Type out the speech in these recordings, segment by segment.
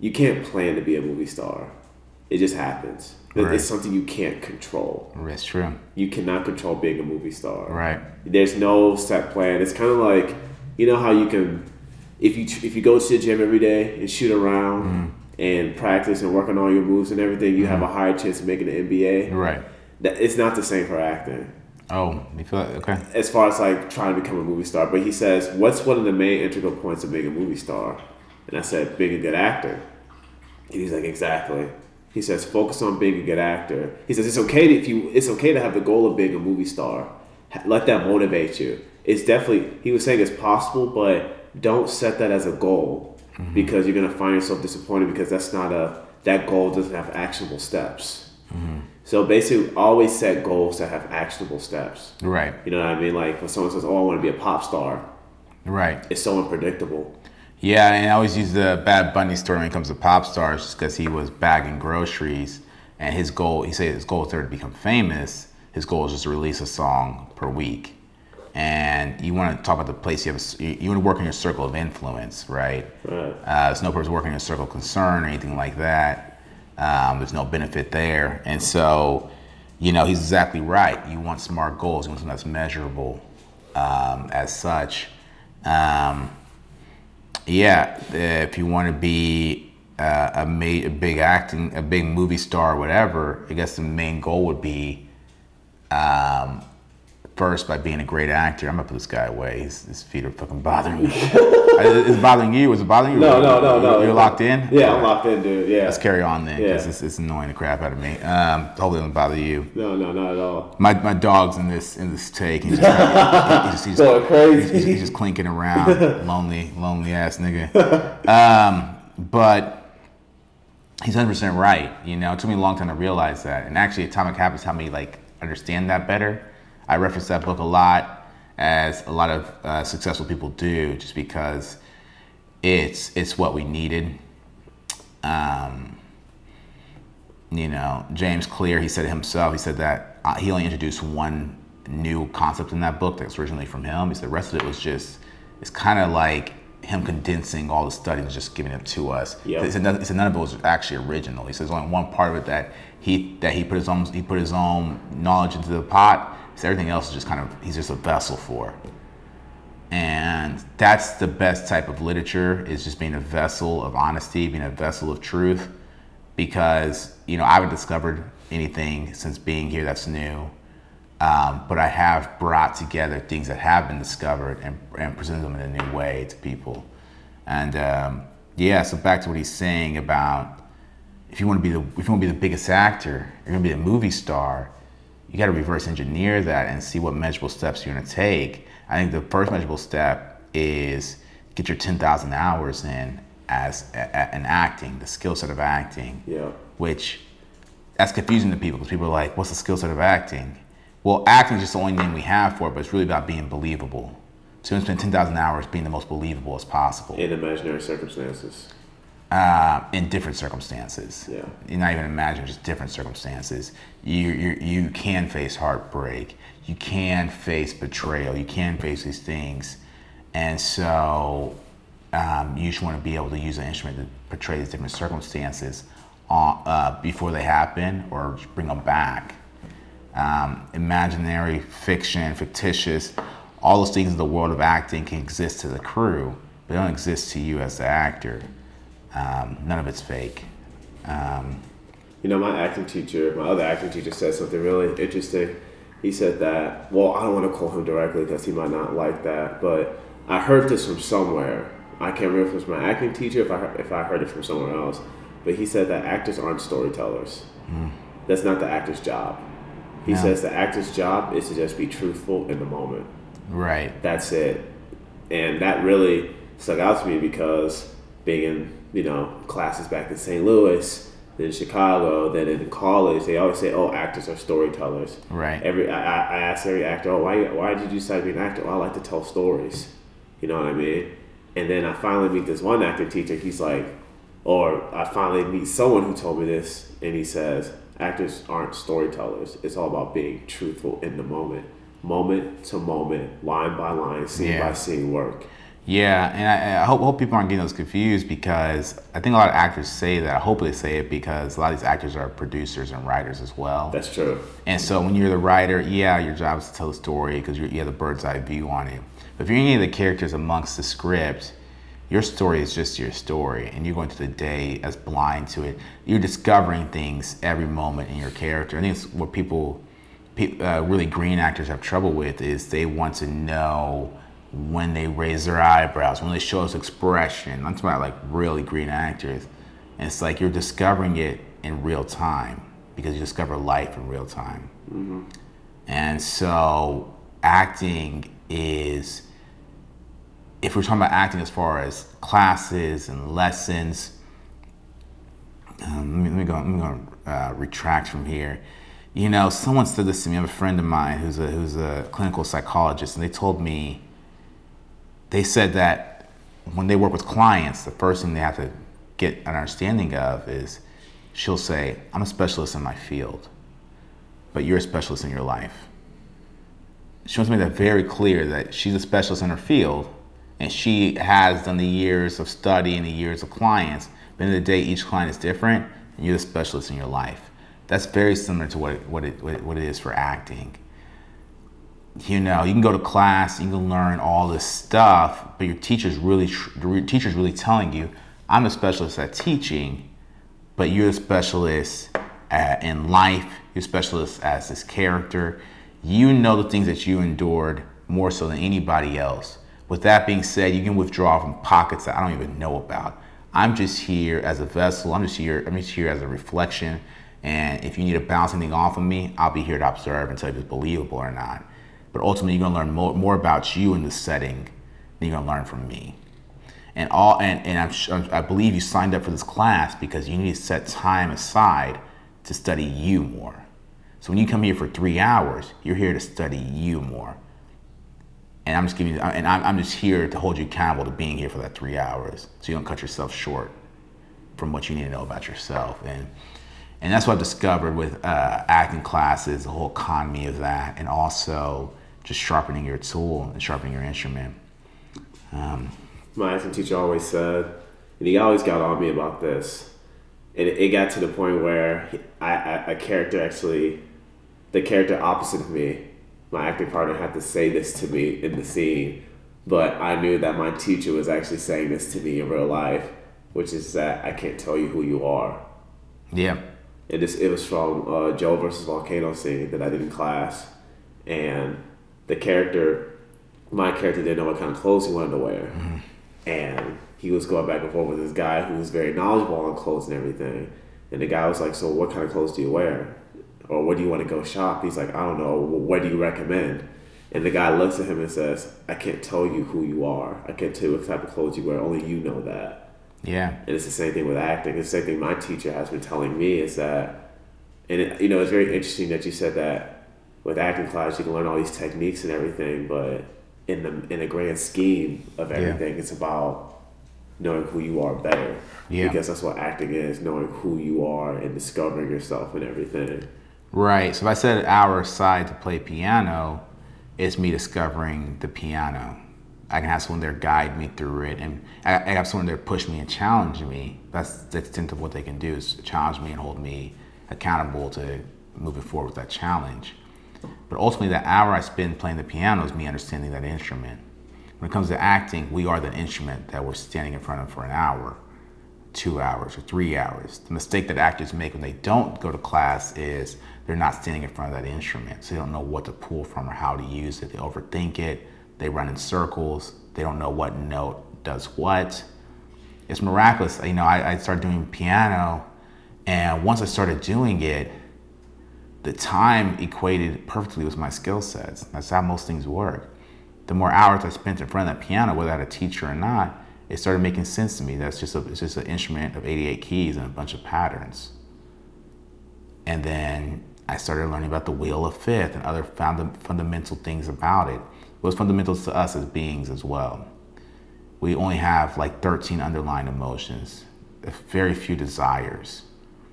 you can't plan to be a movie star. It just happens. Right. It's something you can't control. That's true. You cannot control being a movie star. Right. There's no set plan. It's kind of like you know how you can if you if you go to the gym every day and shoot around Mm-hmm. and practice and work on all your moves and everything, you have a higher chance of making the NBA. Right. That it's not the same for acting Oh, you feel like, okay. as far as like trying to become a movie star. But he says, "What's one of the main integral points of being a movie star?" And I said, "Being a good actor." And he's like, "Exactly." He says, "Focus on being a good actor." He says, "It's okay to, if you. It's okay to have the goal of being a movie star. Let that motivate you. It's definitely." He was saying it's possible, but don't set that as a goal mm-hmm. because you're gonna find yourself disappointed because that's not a that goal doesn't have actionable steps. Mm-hmm. So basically, always set goals that have actionable steps. Right. You know what I mean? Like when someone says, "Oh, I want to be a pop star," Right. it's so unpredictable. Yeah, and I always use the Bad Bunny story when it comes to pop stars, just because he was bagging groceries, and his goal, he said his goal is there to become famous. His goal is just to release a song per week, and you want to talk about the place you have. A, you want to work in your circle of influence, right? Right. Uh, there's no purpose working in a circle of concern or anything like that. Um, there's no benefit there, and so, you know, he's exactly right. You want smart goals. You want something that's measurable, um, as such. Um, yeah, uh, if you want to be uh, a, ma- a big acting, a big movie star, whatever, I guess the main goal would be um, first by being a great actor. I'm gonna put this guy away. His, his feet are fucking bothering me. Is it bothering you? Was it bothering you? No, no, no, no. You're locked in. Yeah, I'm locked in, dude. Yeah. Let's carry on then, because Yeah. it's, it's annoying the crap out of me. Um, hopefully, it doesn't bother you. No, no, not at all. My, my dog's in this in this take. He's just, he's he's Going crazy. He's, he's just clinking around, lonely, lonely ass nigga. Um, but he's 100 percent right. You know, it took me a long time to realize that. And actually, Atomic Habits helped me like understand that better. I reference that book a lot, as a lot of uh, successful people do, just because it's it's what we needed. Um, you know, James Clear, he said himself. He said that uh, he only introduced one new concept in that book that's originally from him. He said the rest of it was just, it's kind of like him condensing all the studies and just giving it to us. Yeah. He, said none, he said none of it was actually original. He says only one part of it that he that he put his own he put his own knowledge into the pot. Everything else is just kind of he's just a vessel for. And that's the best type of literature is just being a vessel of honesty, being a vessel of truth. Because, you know, I haven't discovered anything since being here that's new. Um, but I have brought together things that have been discovered and, and presented them in a new way to people. And um, yeah, so back to what he's saying about if you want to be the if you want to be the biggest actor, you're gonna be a movie star. You got to reverse engineer that and see what measurable steps you're gonna take. I think the first measurable step is get your 10,000 hours in as an acting, the skill set of acting Yeah. which that's confusing to people because people are like, what's the skill set of acting? Well, acting is just the only name we have for it, but it's really about being believable. So you spend 10,000 hours being the most believable as possible In imaginary circumstances. Uh, in different circumstances. Yeah. You're not even imagining just different circumstances. You, you, you can face heartbreak. You can face betrayal. You can face these things. And so um, you just want to be able to use an instrument to portray these different circumstances on, uh, before they happen or bring them back. Um, imaginary, fiction, fictitious, all those things in the world of acting can exist to the crew, but they don't exist to you as the actor. Um, none of it's fake. Um, You know, my acting teacher, my other acting teacher said something really interesting. He said that, well, I don't want to quote him directly because he might not like that, but I heard this from somewhere. I can't remember if it was my acting teacher, if I heard, if I heard it from somewhere else, but he said that actors aren't storytellers. That's not the actor's job. He No. says the actor's job is to just be truthful in the moment. right. That's it. And that really stuck out to me because being in, you know, classes back in St. Louis, then Chicago, then in college, they always say, oh, actors are storytellers. Right. Every I, I I ask every actor, oh, why, why did you decide to be an actor? Oh, I like to tell stories. You know what I mean? And then I finally meet this one actor teacher. He's like, or I finally meet someone who told me this, and he says, actors aren't storytellers. It's all about being truthful in the moment, moment to moment, line by line, scene Yeah. by scene work. Yeah, and I, I hope, hope people aren't getting those confused because I think a lot of actors say that. I hope they say it because a lot of these actors are producers and writers as well. That's true. And so when you're the writer, yeah, your job is to tell a story because you have the bird's eye view on it. But if you're any of the characters amongst the script, your story is just your story, and you're going through the day as blind to it. You're discovering things every moment in your character. I think it's what people, uh, really green actors have trouble with is they want to know when they raise their eyebrows, when they show us expression. I'm talking about like really green actors. And it's like you're discovering it in real time because you discover life in real time. Mm-hmm. And so acting is, if we're talking about acting as far as classes and lessons, um, let, me, let me go, let me go uh, retract from here. You know, someone said this to me. I have a friend of mine who's a, who's a clinical psychologist, and they told me they said that when they work with clients, the first thing they have to get an understanding of is she'll say, I'm a specialist in my field, but you're a specialist in your life. She wants to make that very clear that she's a specialist in her field and she has done the years of study and the years of clients. But in the, day, each client is different and you're the specialist in your life. That's very similar to what, what, it, what it is for acting you know, you can go to class, you can learn all this stuff, but your teacher's really, your teacher's really telling you, I'm a specialist at teaching, but you're a specialist at, in life, you're a specialist as this character. You know the things that you endured more so than anybody else. With that being said, you can withdraw from pockets that I don't even know about. I'm just here as a vessel. I'm just here. I'm just here as a reflection. And if you need to bounce anything off of me, I'll be here to observe and tell you if it's believable or not. But ultimately, you're gonna learn more, more about you in this setting than you're gonna learn from me. And all, and, and I'm, I believe you signed up for this class because you need to set time aside to study you more. So when you come here for three hours, you're here to study you more. And I'm just giving you, and I'm, I'm just here to hold you accountable to being here for that three hours, so you don't cut yourself short from what you need to know about yourself. And and that's what I've discovered with uh, acting classes, the whole economy of that, and also just sharpening your tool and sharpening your instrument. Um, My acting teacher always said, and he always got on me about this, and it, it got to the point where I, I, a character actually, the character opposite of me, my acting partner had to say this to me in the scene, but I knew that my teacher was actually saying this to me in real life, which is that I can't tell you who you are. Yeah. And this, it was from uh, Joe versus Volcano scene that I did in class, and the character, my character didn't know what kind of clothes he wanted to wear. Mm-hmm. And he was going back and forth with this guy who was very knowledgeable on clothes and everything. And the guy was like, So, what kind of clothes do you wear? Or where do you want to go shop? He's like, I don't know. What do you recommend? And the guy looks at him and says, I can't tell you who you are. I can't tell you what type of clothes you wear. Only you know that. Yeah. And it's the same thing with acting. It's the same thing my teacher has been telling me is that, and it, you know, it's very interesting that you said that with acting class you can learn all these techniques and everything, but in the in the grand scheme of everything, yeah. it's about knowing who you are better. Yeah. Because that's what acting is, knowing who you are and discovering yourself and everything. Right. So if I set an hour aside to play piano, it's me discovering the piano. I can have someone there guide me through it, and I, I have someone there push me and challenge me. That's the extent of what they can do is challenge me and hold me accountable to moving forward with that challenge. But ultimately, that hour I spend playing the piano is me understanding that instrument. When it comes to acting, we are the instrument that we're standing in front of for an hour, two hours, or three hours. The mistake that actors make when they don't go to class is they're not standing in front of that instrument. So they don't know what to pull from or how to use it. They overthink it. They run in circles. They don't know what note does what. It's miraculous. You know, I, I started doing piano, and once I started doing it, the time equated perfectly with my skill sets. That's how most things work. The more hours I spent in front of that piano, whether I had a teacher or not, it started making sense to me. That's just a, it's just an instrument of 88 keys and a bunch of patterns. And then I started learning about the wheel of fifth and other fund- fundamental things about it. It was fundamental to us as beings as well. We only have like 13 underlying emotions, very few desires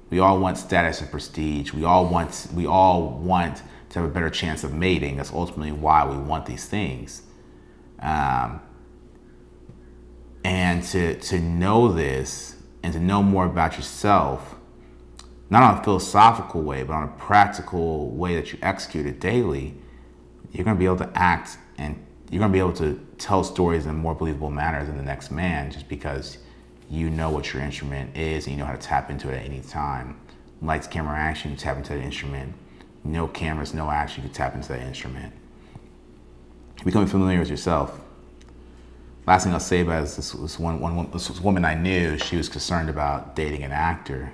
we all want status and prestige. We all want we all want to have a better chance of mating. That's ultimately why we want these things. Um, And to, to know this and to know more about yourself, not on a philosophical way, but on a practical way that you execute it daily, you're going to be able to act and you're going to be able to tell stories in more believable manner than the next man just because you know what your instrument is and you know how to tap into it at any time. Lights, camera, action, you tap into the instrument. No cameras, no action, you can tap into that instrument. Becoming familiar with yourself. Last thing I'll say about is this, this one, one, this woman I knew, she was concerned about dating an actor.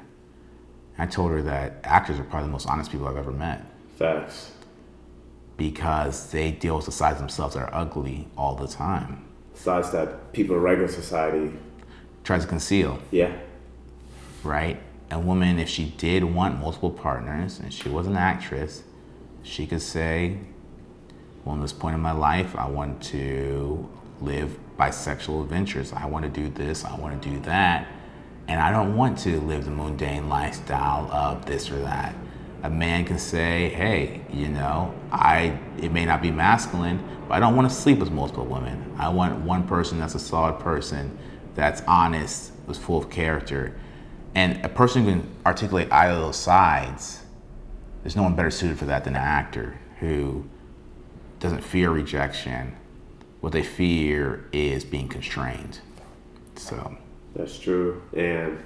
I told her that actors are probably the most honest people I've ever met Facts. because they deal with the sides themselves that are ugly all the time. Sides that people in regular society, Tries to conceal, yeah, right? A woman, if she did want multiple partners and she was an actress, she could say, Well, in this point in my life, I want to live bisexual adventures. I want to do this, I want to do that. And I don't want to live the mundane lifestyle of this or that. A man can say, hey, you know, I it may not be masculine, but I don't want to sleep with multiple women. I want one person that's a solid person, that's honest, was full of character. And a person who can articulate either of those sides, there's no one better suited for that than an actor who doesn't fear rejection. What they fear is being constrained. So, that's true. And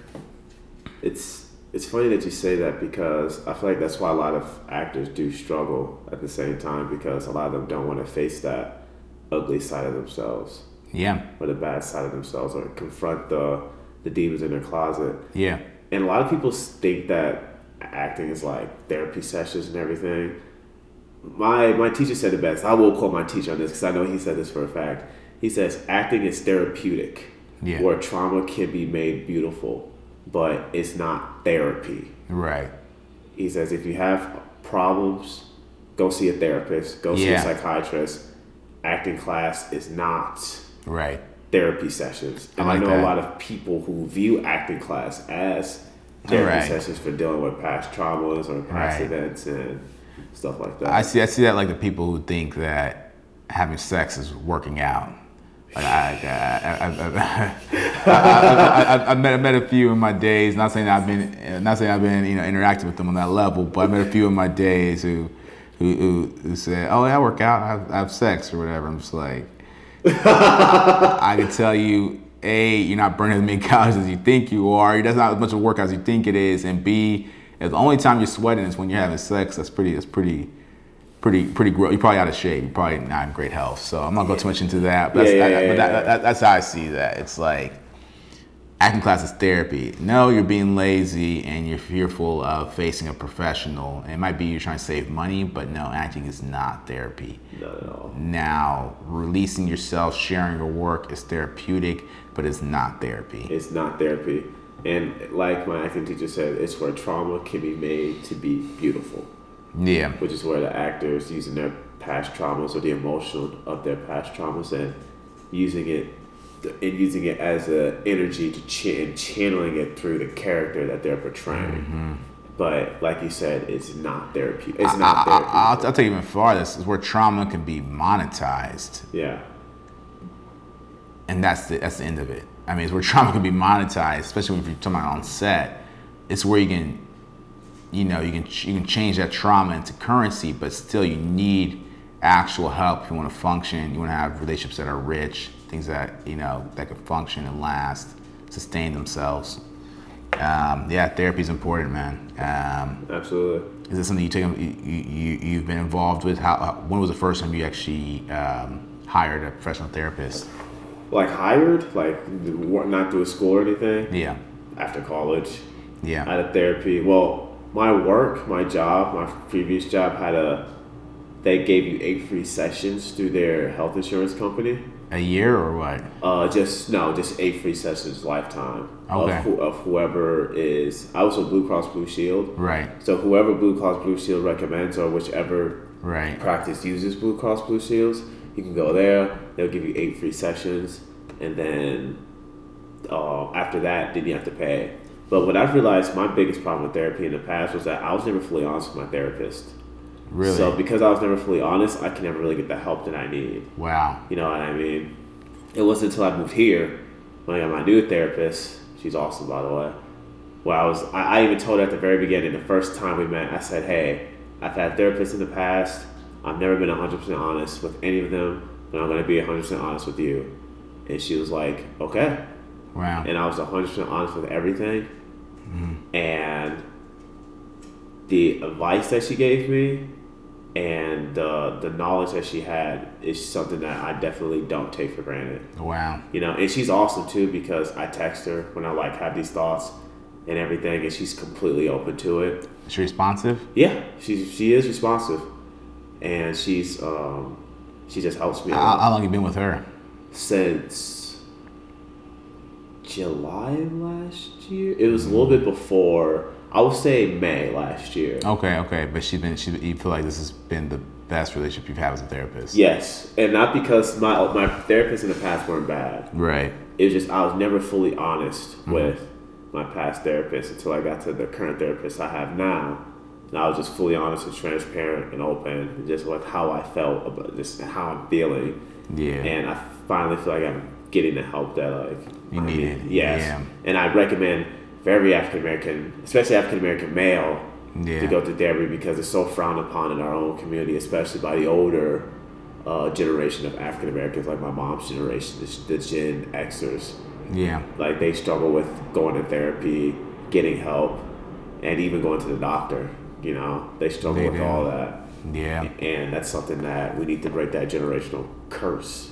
it's it's funny that you say that because I feel like that's why a lot of actors do struggle at the same time because a lot of them don't want to face that ugly side of themselves yeah, or the bad side of themselves or confront the the demons in their closet. yeah, And a lot of people think that acting is like therapy sessions and everything. My my teacher said it best. I will quote my teacher on this because I know he said this for a fact. He says acting is therapeutic, Yeah. where trauma can be made beautiful, but it's not therapy. right. He says if you have problems, go see a therapist, go see a psychiatrist. Acting class is not Right. therapy sessions. And I, like know that. a lot of people who view acting class as therapy Right. sessions for dealing with past traumas or past Right. events and stuff like that. I see. I see that like the people who think that having sex is working out. Like I, I, I, I, I, I, I, I met, I met a few in my days. Not saying I've been, not saying I've been, you know, interacting with them on that level, but I met a few in my days who, who, who, who said, "Oh, yeah, I work out, I have, I have sex or whatever." I'm just like, I can tell you, a, you're not burning as many calories as you think you are. That's not as much of work as you think it is, and b, if the only time you're sweating is when you're having sex. That's pretty. That's pretty. Pretty, pretty gross. You're probably out of shape. You're probably not in great health. So I'm not going to go too much into that. But, that's, Yeah, yeah, I- yeah, but that, that- that's how I see that. It's like acting class is therapy. No, you're being lazy and you're fearful of facing a professional. It might be you're trying to save money, but no, acting is not therapy. Not at all. Now, releasing yourself, sharing your work is therapeutic, but it's not therapy. It's not therapy. And like my acting teacher said, it's where trauma can be made to be beautiful, Yeah. which is where the actors using their past traumas or the emotion of their past traumas and using it and using it as a energy to ch- and channeling it through the character that they're portraying. Mm-hmm. But like you said, it's not therapy. It's I, not I, therapy. I'll, I'll take even farther. This is where trauma can be monetized. yeah. and that's the that's the end of it. I mean, it's where trauma can be monetized, especially if you're talking about on set. It's where you can, you know, you can you can change that trauma into currency, but still you need actual help you want to function. You want to have relationships that are rich, things that you know that can function and last, sustain themselves. Um, yeah, therapy is important, man. Um, Absolutely. is this something you take you, you you've been involved with? How when was the first time you actually um, hired a professional therapist? Like hired, like not through a school or anything. Yeah, After college, yeah. Had a therapy. Well, my work, my job, my previous job had a. They gave you eight free sessions through their health insurance company. A year or what? Uh, just no, just eight free sessions lifetime Okay. of, who, of whoever is. I was with Blue Cross Blue Shield, Right, so whoever Blue Cross Blue Shield recommends or whichever right. practice uses Blue Cross Blue Shields, you can go there. They'll give you eight free sessions, and then uh, after that, then you have to pay. But what I've realized, my biggest problem with therapy in the past was that I was never fully honest with my therapist. Really? So because I was never fully honest, I can never really get the help that I need. wow. You know what I mean? It wasn't until I moved here when I got my new therapist, she's awesome by the way. Well, I was I, I even told her at the very beginning, the first time we met, I said, Hey, I've had therapists in the past. I've never been 100% honest with any of them, but I'm going to be 100% honest with you. And she was like, Okay. Wow. And I was 100% honest with everything. Mm-hmm. And the advice that she gave me and the, the knowledge that she had is something that I definitely don't take for granted. Wow. You know, and she's awesome too because I text her when I like have these thoughts and everything, and she's completely open to it. Is she responsive? Yeah, she's she is responsive, and she's um, she just helps me How, out how long you been with her? since July last year. It was a little bit before. I would say May last year. Okay, okay, but she's been. She, you feel like this has been the best relationship you've had as a therapist? Yes, and not because my my therapists in the past weren't bad. Right. it was just I was never fully honest mm-hmm. with my past therapist until I got to the current therapist I have now. And I was just fully honest and transparent and open, just with how I felt about just how I'm feeling. Yeah. And I finally feel like I'm getting the help that like You I needed, need. Yes. yeah. And I recommend every African American, especially African American male, Yeah. to go to therapy because it's so frowned upon in our own community, especially by the older uh, generation of African Americans, like my mom's generation, the, the Gen Xers. yeah. Like they struggle with going to therapy, getting help, and even going to the doctor. You know, they struggle They with do. all that, Yeah. and that's something that we need to break that generational curse.